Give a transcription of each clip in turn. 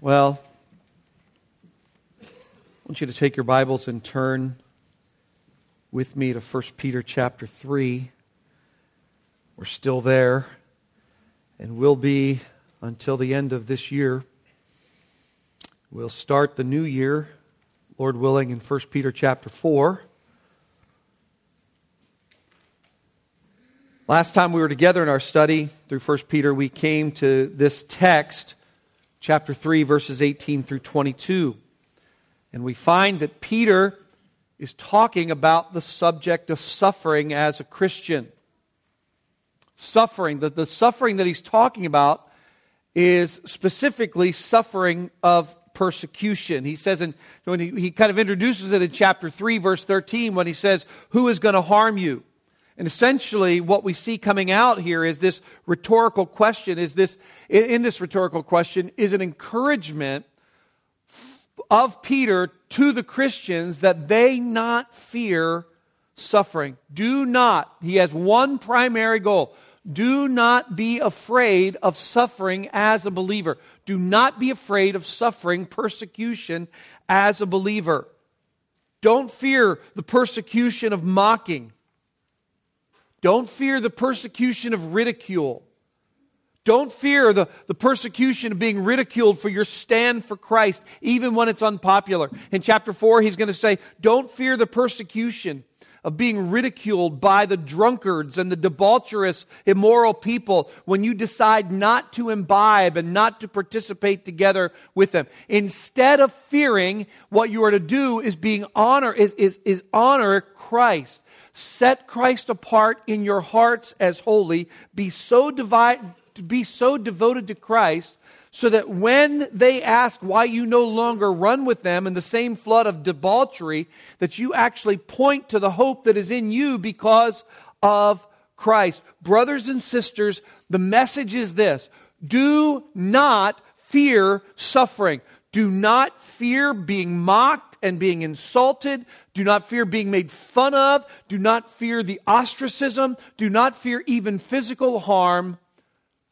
Well, I want you to take your Bibles and turn with me to 1 Peter chapter 3. We're still there and will be until the end of this year. We'll start the new year, Lord willing, in 1 Peter chapter 4. Last time we were together in our study through 1 Peter, we came to this text, chapter 3, verses 18 through 22. And we find that Peter is talking about the subject of suffering as a Christian. Suffering, that the suffering that he's talking about is specifically suffering of persecution. He says, and when he, he kind of introduces it in chapter 3, verse 13, when he says, Who is going to harm you? And essentially, what we see coming out here is this rhetorical question is this, in this rhetorical question, is an encouragement of Peter to the Christians that they not fear suffering. Do not, he has one primary goal. Do not be afraid of suffering as a believer. Do not be afraid of suffering persecution as a believer. Don't fear the persecution of mocking. Don't fear the persecution of ridicule. Don't fear the, the persecution of being ridiculed for your stand for Christ, even when it's unpopular. In chapter 4, he's going to say, Don't fear the persecution of being ridiculed by the drunkards and the debaucherous, immoral people when you decide not to imbibe and not to participate together with them. Instead of fearing, what you are to do is being honor, is, is, is honor Christ. Set Christ apart in your hearts as holy. Be so divide, be so devoted to Christ so that when they ask why you no longer run with them in the same flood of debauchery, that you actually point to the hope that is in you because of Christ. Brothers and sisters, the message is this do not fear suffering. Do not fear being mocked and being insulted. Do not fear being made fun of. Do not fear the ostracism. Do not fear even physical harm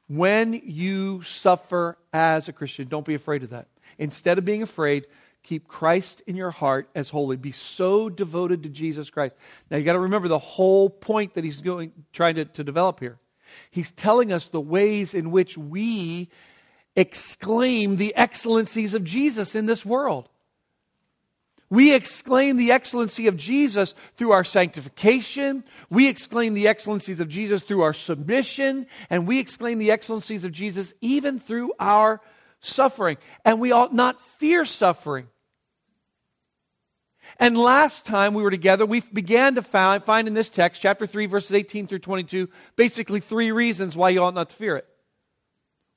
when you suffer as a Christian. Don't be afraid of that. Instead of being afraid, keep Christ in your heart as holy. Be so devoted to Jesus Christ. Now you got to remember the whole point that he's going trying to, to develop here. He's telling us the ways in which we exclaim the excellencies of Jesus in this world. We exclaim the excellency of Jesus through our sanctification. We exclaim the excellencies of Jesus through our submission. And we exclaim the excellencies of Jesus even through our suffering. And we ought not fear suffering. And last time we were together, we began to find, find in this text, chapter 3, verses 18 through 22, basically three reasons why you ought not to fear it.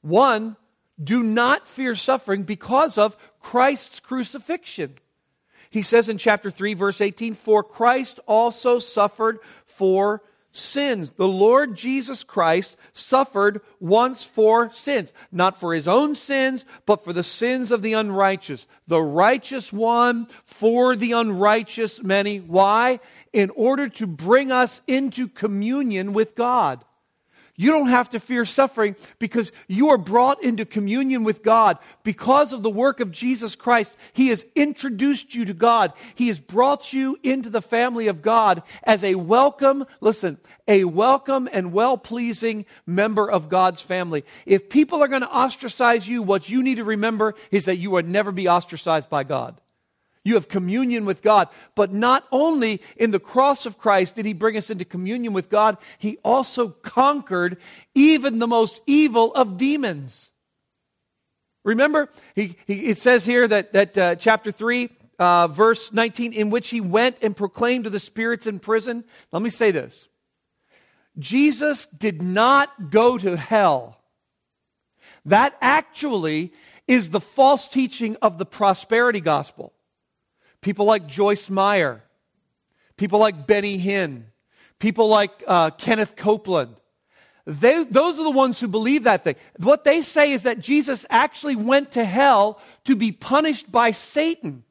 One, do not fear suffering because of Christ's crucifixion. He says in chapter 3, verse 18, For Christ also suffered for sins. The Lord Jesus Christ suffered once for sins, not for his own sins, but for the sins of the unrighteous. The righteous one for the unrighteous many. Why? In order to bring us into communion with God. You don't have to fear suffering because you are brought into communion with God. Because of the work of Jesus Christ, He has introduced you to God. He has brought you into the family of God as a welcome, listen, a welcome and well pleasing member of God's family. If people are going to ostracize you, what you need to remember is that you will never be ostracized by God. You have communion with God. But not only in the cross of Christ did he bring us into communion with God, he also conquered even the most evil of demons. Remember, he, he it says here that, that uh, chapter 3, uh, verse 19, in which he went and proclaimed to the spirits in prison. Let me say this Jesus did not go to hell. That actually is the false teaching of the prosperity gospel. People like Joyce Meyer, people like Benny Hinn, people like uh, Kenneth Copeland. They, those are the ones who believe that thing. What they say is that Jesus actually went to hell to be punished by Satan.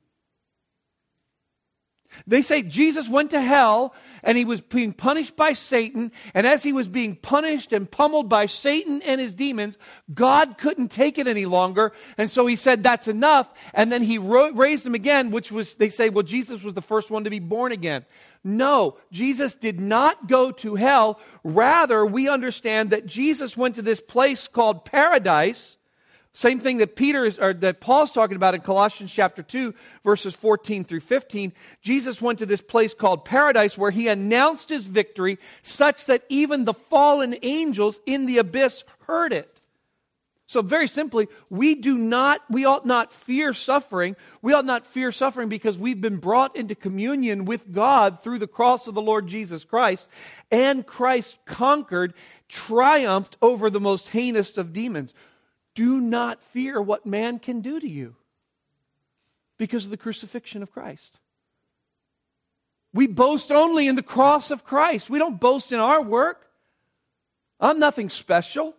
They say Jesus went to hell and he was being punished by Satan. And as he was being punished and pummeled by Satan and his demons, God couldn't take it any longer. And so he said, That's enough. And then he ro- raised him again, which was, they say, well, Jesus was the first one to be born again. No, Jesus did not go to hell. Rather, we understand that Jesus went to this place called paradise same thing that Peter is, or that Paul's talking about in Colossians chapter 2, verses 14 through 15. Jesus went to this place called paradise where he announced his victory such that even the fallen angels in the abyss heard it. So, very simply, we do not, we ought not fear suffering. We ought not fear suffering because we've been brought into communion with God through the cross of the Lord Jesus Christ. And Christ conquered, triumphed over the most heinous of demons. Do not fear what man can do to you because of the crucifixion of Christ. We boast only in the cross of Christ. We don't boast in our work. I'm nothing special.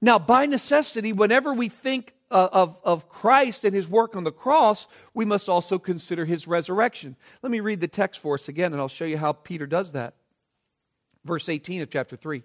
Now, by necessity, whenever we think uh, of, of Christ and his work on the cross, we must also consider his resurrection. Let me read the text for us again, and I'll show you how Peter does that. Verse 18 of chapter 3.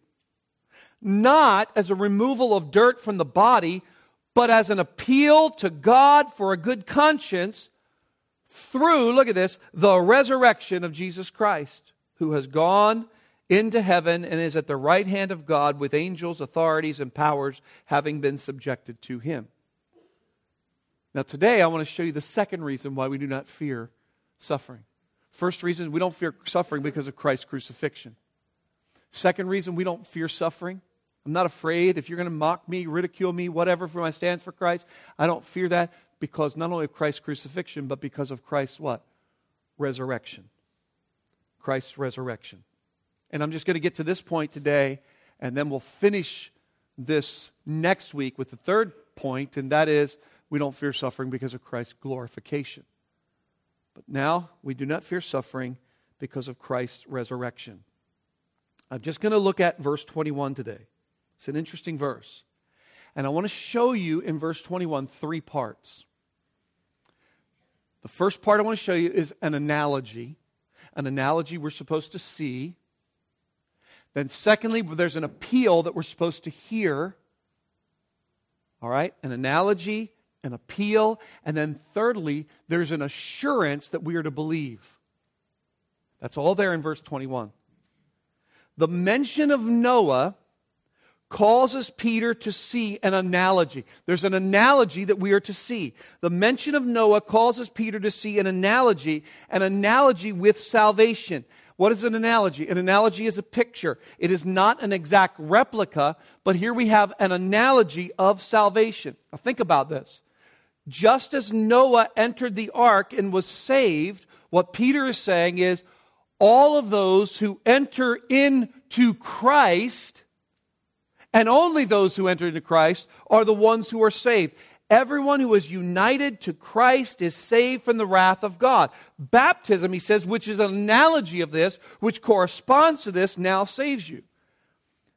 not as a removal of dirt from the body, but as an appeal to God for a good conscience through, look at this, the resurrection of Jesus Christ, who has gone into heaven and is at the right hand of God with angels, authorities, and powers having been subjected to him. Now, today I want to show you the second reason why we do not fear suffering. First reason, we don't fear suffering because of Christ's crucifixion. Second reason, we don't fear suffering I'm not afraid if you're going to mock me, ridicule me, whatever for my stance for Christ. I don't fear that because not only of Christ's crucifixion, but because of Christ's what? Resurrection. Christ's resurrection. And I'm just going to get to this point today, and then we'll finish this next week with the third point, and that is we don't fear suffering because of Christ's glorification. But now we do not fear suffering because of Christ's resurrection. I'm just going to look at verse 21 today. It's an interesting verse. And I want to show you in verse 21 three parts. The first part I want to show you is an analogy, an analogy we're supposed to see. Then, secondly, there's an appeal that we're supposed to hear. All right? An analogy, an appeal. And then, thirdly, there's an assurance that we are to believe. That's all there in verse 21. The mention of Noah causes Peter to see an analogy. There's an analogy that we are to see. The mention of Noah causes Peter to see an analogy, an analogy with salvation. What is an analogy? An analogy is a picture. It is not an exact replica, but here we have an analogy of salvation. Now think about this. Just as Noah entered the ark and was saved, what Peter is saying is all of those who enter into Christ and only those who enter into Christ are the ones who are saved. Everyone who is united to Christ is saved from the wrath of God. Baptism, he says, which is an analogy of this, which corresponds to this, now saves you.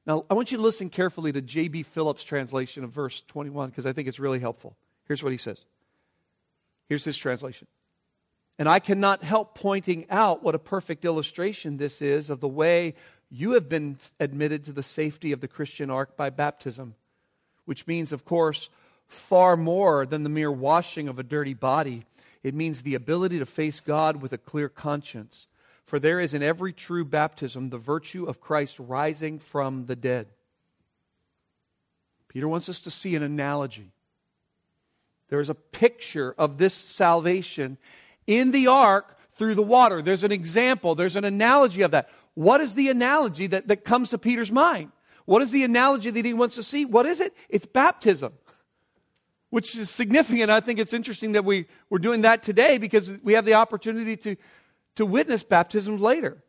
Now, I want you to listen carefully to J.B. Phillips' translation of verse 21 because I think it's really helpful. Here's what he says. Here's his translation. And I cannot help pointing out what a perfect illustration this is of the way you have been admitted to the safety of the Christian ark by baptism, which means, of course, far more than the mere washing of a dirty body. It means the ability to face God with a clear conscience. For there is in every true baptism the virtue of Christ rising from the dead. Peter wants us to see an analogy. There is a picture of this salvation in the ark through the water. There's an example, there's an analogy of that. What is the analogy that, that comes to Peter's mind? What is the analogy that he wants to see? What is it? It's baptism, which is significant. I think it's interesting that we, we're doing that today because we have the opportunity to, to witness baptisms later.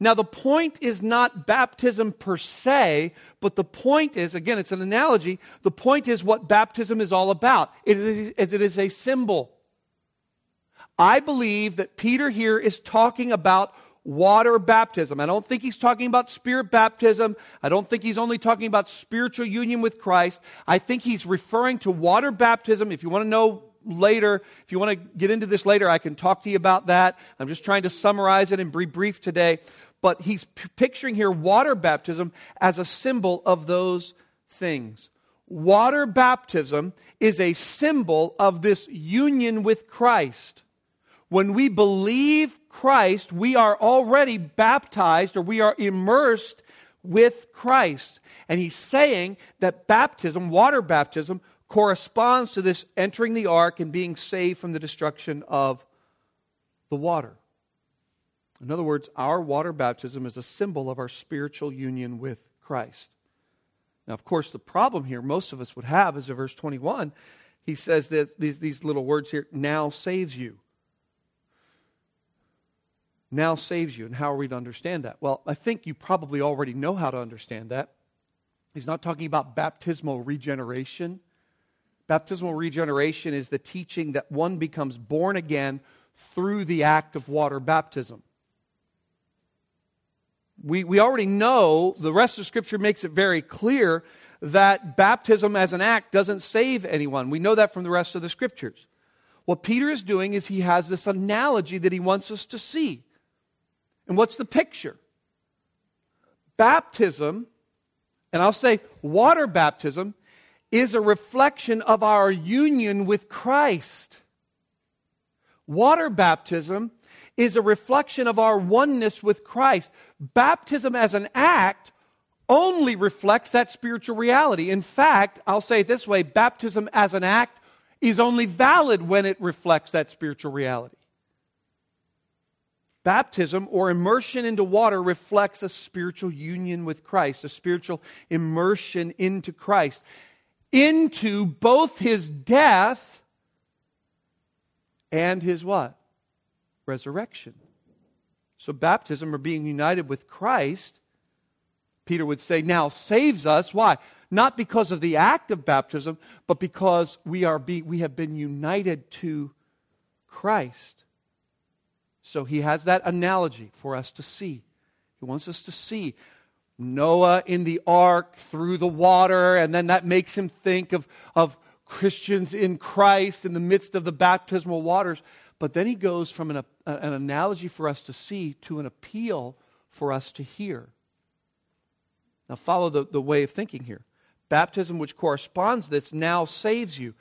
Now, the point is not baptism per se, but the point is, again, it's an analogy. The point is what baptism is all about. It is, it is a symbol. I believe that Peter here is talking about water baptism. I don't think he's talking about spirit baptism. I don't think he's only talking about spiritual union with Christ. I think he's referring to water baptism. If you want to know later, if you want to get into this later, I can talk to you about that. I'm just trying to summarize it and be brief today but he's p- picturing here water baptism as a symbol of those things. Water baptism is a symbol of this union with Christ. When we believe Christ, we are already baptized or we are immersed with Christ. And he's saying that baptism, water baptism, corresponds to this entering the ark and being saved from the destruction of the water. In other words, our water baptism is a symbol of our spiritual union with Christ. Now, of course, the problem here most of us would have is in verse 21. He says this, these, these little words here now saves you. Now saves you. And how are we to understand that? Well, I think you probably already know how to understand that. He's not talking about baptismal regeneration. Baptismal regeneration is the teaching that one becomes born again through the act of water baptism we, we already know, the rest of Scripture makes it very clear that baptism as an act doesn't save anyone. We know that from the rest of the Scriptures. What Peter is doing is he has this analogy that he wants us to see. And what's the picture? Baptism, and I'll say water baptism, is a reflection of our union with Christ. Water baptism is a reflection of our oneness with Christ. Baptism as an act only reflects that spiritual reality. In fact, I'll say it this way baptism as an act is only valid when it reflects that spiritual reality. Baptism or immersion into water reflects a spiritual union with Christ, a spiritual immersion into Christ, into both his death and his what? resurrection. So, baptism or being united with Christ, Peter would say, now saves us. Why? Not because of the act of baptism, but because we, are be, we have been united to Christ. So, he has that analogy for us to see. He wants us to see Noah in the ark through the water, and then that makes him think of, of Christians in Christ in the midst of the baptismal waters. But then he goes from an, an analogy for us to see to an appeal for us to hear. Now, follow the, the way of thinking here. Baptism, which corresponds this, now saves you,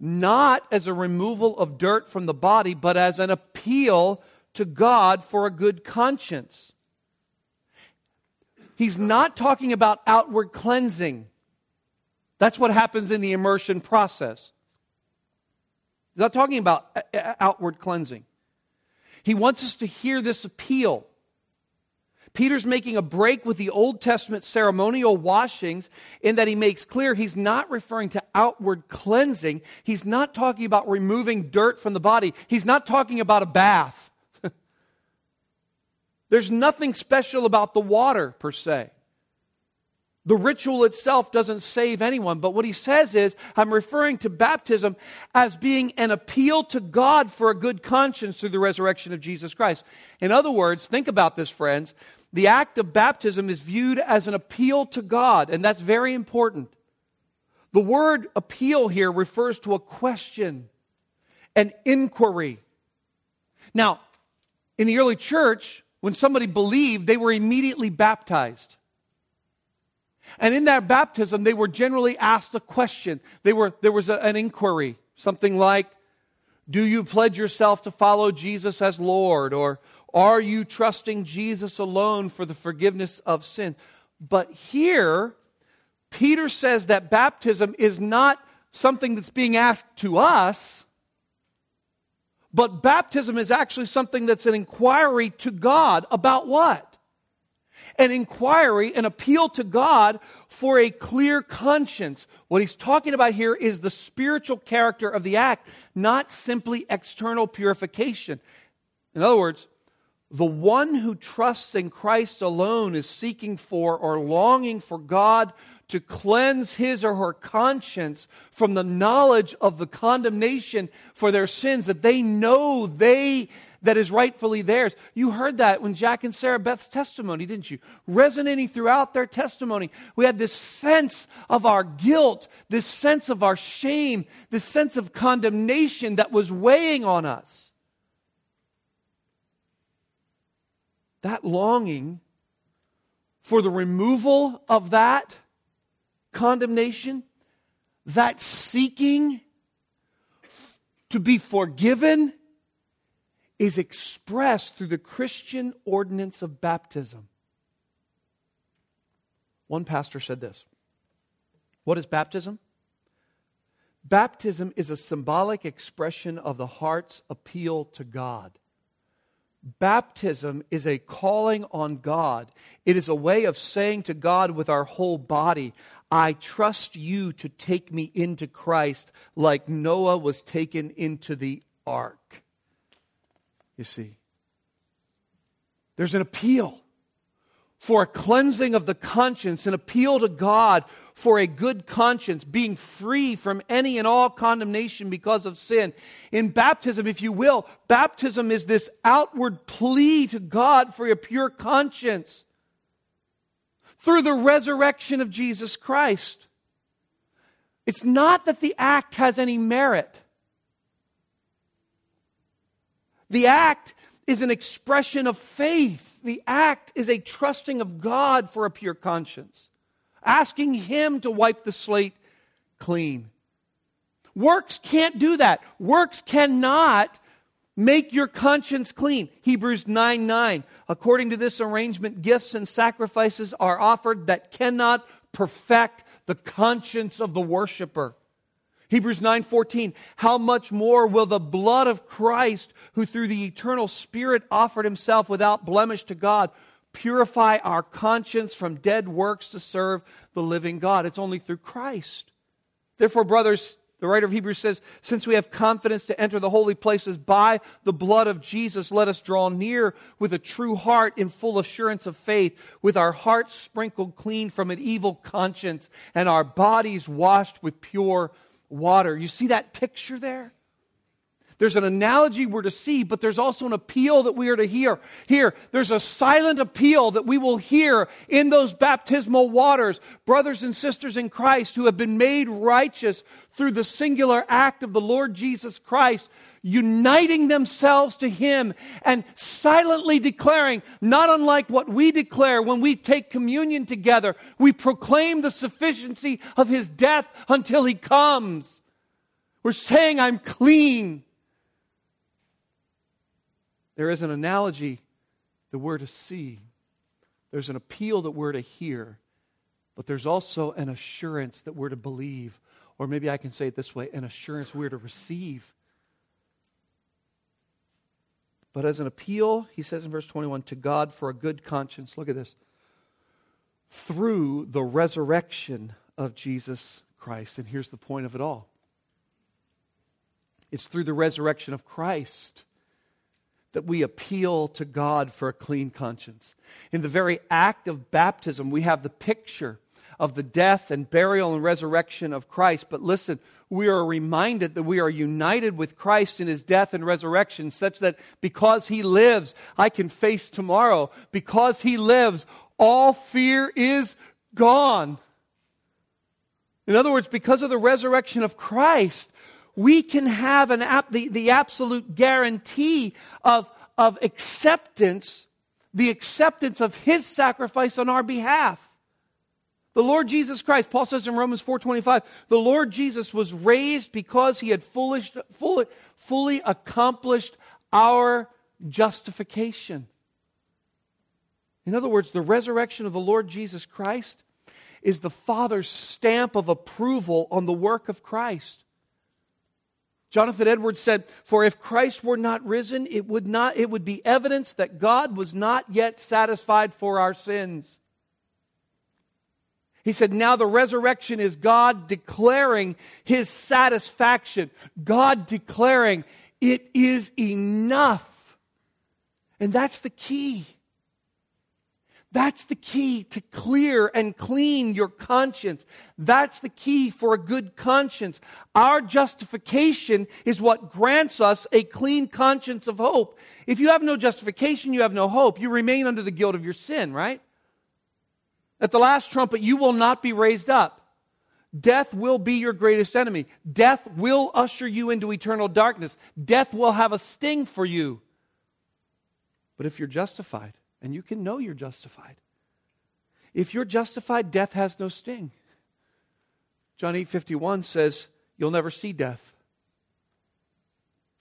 not as a removal of dirt from the body, but as an appeal to God for a good conscience. He's not talking about outward cleansing. That's what happens in the immersion process. He's not talking about outward cleansing. He wants us to hear this appeal. Peter's making a break with the Old Testament ceremonial washings in that he makes clear he's not referring to outward cleansing. He's not talking about removing dirt from the body. He's not talking about a bath. There's nothing special about the water, per se. The ritual itself doesn't save anyone, but what he says is, I'm referring to baptism as being an appeal to God for a good conscience through the resurrection of Jesus Christ. In other words, think about this, friends. The act of baptism is viewed as an appeal to God, and that's very important. The word appeal here refers to a question, an inquiry. Now, in the early church, when somebody believed, they were immediately baptized. And in that baptism, they were generally asked a question. They were, there was a, an inquiry, something like, Do you pledge yourself to follow Jesus as Lord? Or are you trusting Jesus alone for the forgiveness of sins? But here, Peter says that baptism is not something that's being asked to us, but baptism is actually something that's an inquiry to God about what? an inquiry, an appeal to God for a clear conscience. What he's talking about here is the spiritual character of the act, not simply external purification. In other words, the one who trusts in Christ alone is seeking for or longing for God to cleanse his or her conscience from the knowledge of the condemnation for their sins that they know they that is rightfully theirs. You heard that when Jack and Sarah Beth's testimony, didn't you? Resonating throughout their testimony. We had this sense of our guilt, this sense of our shame, this sense of condemnation that was weighing on us. That longing for the removal of that condemnation, that seeking to be forgiven, is expressed through the Christian ordinance of baptism. One pastor said this What is baptism? Baptism is a symbolic expression of the heart's appeal to God. Baptism is a calling on God. It is a way of saying to God with our whole body, I trust you to take me into Christ like Noah was taken into the ark. You see, there's an appeal for a cleansing of the conscience, an appeal to God for a good conscience, being free from any and all condemnation because of sin. In baptism, if you will, baptism is this outward plea to God for a pure conscience through the resurrection of Jesus Christ. It's not that the act has any merit. The act is an expression of faith. The act is a trusting of God for a pure conscience, asking Him to wipe the slate clean. Works can't do that. Works cannot Make your conscience clean. Hebrews 9 9. According to this arrangement, gifts and sacrifices are offered that cannot perfect the conscience of the worshiper. Hebrews 9:14 How much more will the blood of Christ who through the eternal spirit offered himself without blemish to God purify our conscience from dead works to serve the living God it's only through Christ Therefore brothers the writer of Hebrews says, Since we have confidence to enter the holy places by the blood of Jesus, let us draw near with a true heart in full assurance of faith, with our hearts sprinkled clean from an evil conscience and our bodies washed with pure water. You see that picture there? There's an analogy we're to see, but there's also an appeal that we are to hear. Here, there's a silent appeal that we will hear in those baptismal waters. Brothers and sisters in Christ who have been made righteous through the singular act of the Lord Jesus Christ, uniting themselves to Him and silently declaring, not unlike what we declare when we take communion together, we proclaim the sufficiency of His death until He comes. We're saying, I'm clean. There is an analogy that we're to see, there's an appeal that we're to hear, but there's also an assurance that we're to believe. Or maybe I can say it this way an assurance we're to receive. But as an appeal, he says in verse 21 to God for a good conscience, look at this, through the resurrection of Jesus Christ. And here's the point of it all it's through the resurrection of Christ that we appeal to God for a clean conscience. In the very act of baptism, we have the picture of the death and burial and resurrection of Christ. But listen, we are reminded that we are united with Christ in his death and resurrection, such that because he lives, I can face tomorrow. Because he lives, all fear is gone. In other words, because of the resurrection of Christ, we can have an the, the absolute guarantee of, of acceptance, the acceptance of his sacrifice on our behalf. The Lord Jesus Christ, Paul says in Romans 4:25, the Lord Jesus was raised because he had foolish, fully, fully accomplished our justification. In other words, the resurrection of the Lord Jesus Christ is the Father's stamp of approval on the work of Christ. Jonathan Edwards said, For if Christ were not risen, it would, not, it would be evidence that God was not yet satisfied for our sins. He said, Now the resurrection is God declaring his satisfaction, God declaring, It is enough. And that's the key. That's the key to clear and clean your conscience. That's the key for a good conscience. Our justification is what grants us a clean conscience of hope. If you have no justification, you have no hope. You remain under the guilt of your sin, right? At the last trumpet, you will not be raised up. Death will be your greatest enemy. Death will usher you into eternal darkness. Death will have a sting for you. But if you're justified, and you can know you're justified, if you're justified, death has no sting. John 8 51 says, You'll never see death.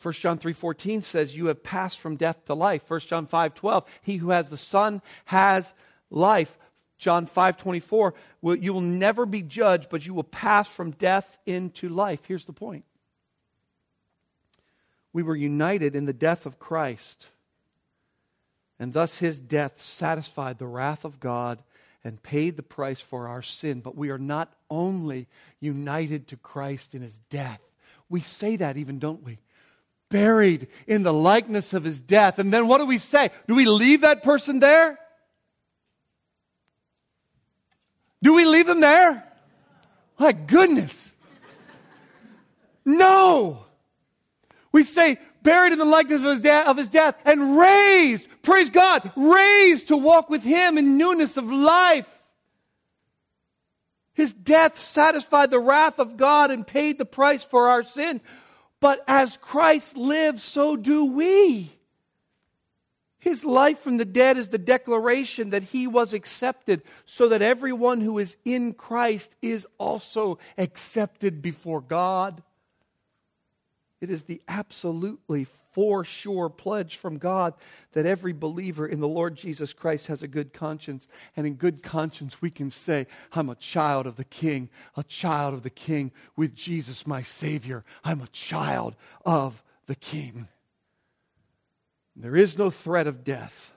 1 John 3:14 says you have passed from death to life. 1 John 5:12 He who has the Son has life. John 5:24 you will never be judged but you will pass from death into life. Here's the point. We were united in the death of Christ. And thus his death satisfied the wrath of God and paid the price for our sin. But we are not only united to Christ in his death. We say that even, don't we? Buried in the likeness of his death. And then what do we say? Do we leave that person there? Do we leave them there? My goodness. No. We say, buried in the likeness of his, of his death and raised, praise God, raised to walk with him in newness of life. His death satisfied the wrath of God and paid the price for our sin. But as Christ lives, so do we. His life from the dead is the declaration that he was accepted, so that everyone who is in Christ is also accepted before God. It is the absolutely for sure pledge from God that every believer in the Lord Jesus Christ has a good conscience. And in good conscience, we can say, I'm a child of the King, a child of the King with Jesus, my Savior. I'm a child of the King. There is no threat of death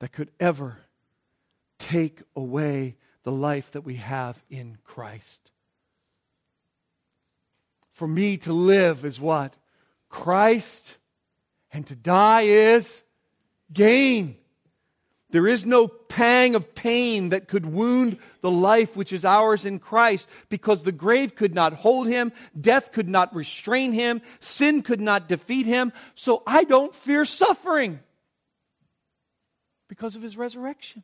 that could ever take away the life that we have in Christ. For me to live is what? Christ, and to die is gain. There is no pang of pain that could wound the life which is ours in Christ because the grave could not hold him, death could not restrain him, sin could not defeat him. So I don't fear suffering because of his resurrection.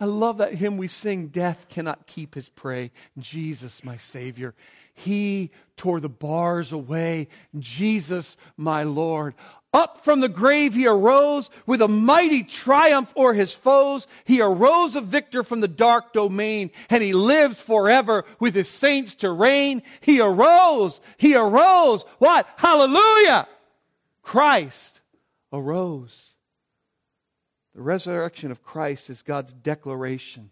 I love that hymn we sing, Death cannot keep his prey. Jesus, my Savior. He tore the bars away. Jesus, my Lord. Up from the grave he arose with a mighty triumph o'er his foes. He arose a victor from the dark domain, and he lives forever with his saints to reign. He arose. He arose. What? Hallelujah! Christ arose. The resurrection of Christ is God's declaration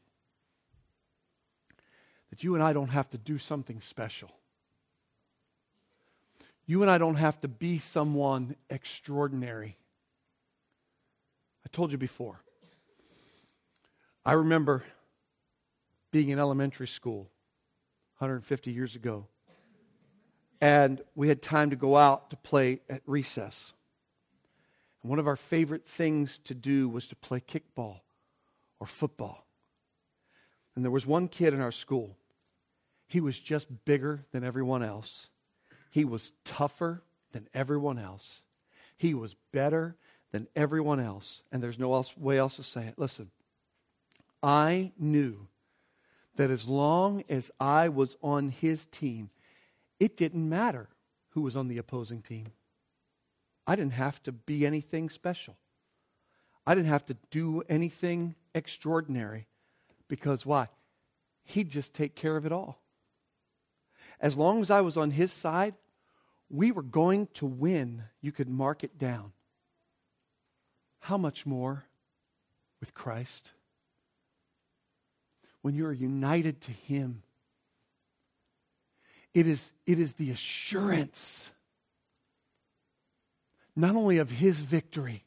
that you and I don't have to do something special. You and I don't have to be someone extraordinary. I told you before. I remember being in elementary school 150 years ago, and we had time to go out to play at recess. One of our favorite things to do was to play kickball or football. And there was one kid in our school. He was just bigger than everyone else. He was tougher than everyone else. He was better than everyone else. And there's no else, way else to say it. Listen, I knew that as long as I was on his team, it didn't matter who was on the opposing team. I didn't have to be anything special. I didn't have to do anything extraordinary because why? He'd just take care of it all as long as I was on his side, we were going to win. You could mark it down. How much more with Christ? When you are united to him, it is, it is the assurance not only of his victory,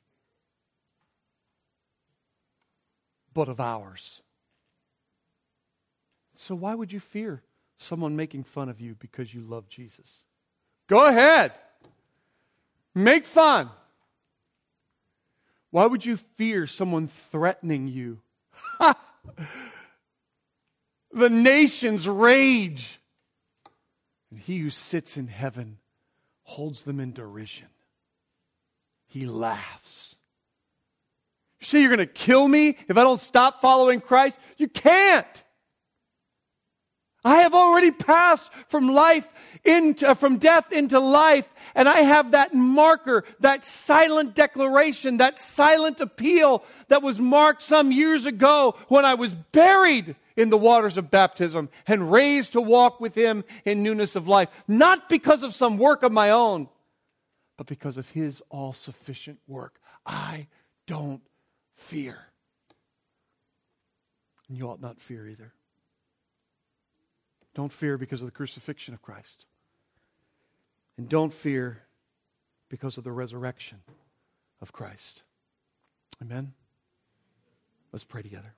but of ours. So, why would you fear someone making fun of you because you love Jesus. Go ahead. make fun. Why would you fear someone threatening you? the nations rage. And he who sits in heaven holds them in derision. He laughs. You say you're going to kill me if I don't stop following Christ? You can't. I have already passed from life into, uh, from death into life, and I have that marker, that silent declaration, that silent appeal that was marked some years ago when I was buried in the waters of baptism and raised to walk with Him in newness of life. Not because of some work of my own, but because of His all sufficient work. I don't fear. And you ought not fear either. Don't fear because of the crucifixion of Christ. And don't fear because of the resurrection of Christ. Amen? Let's pray together.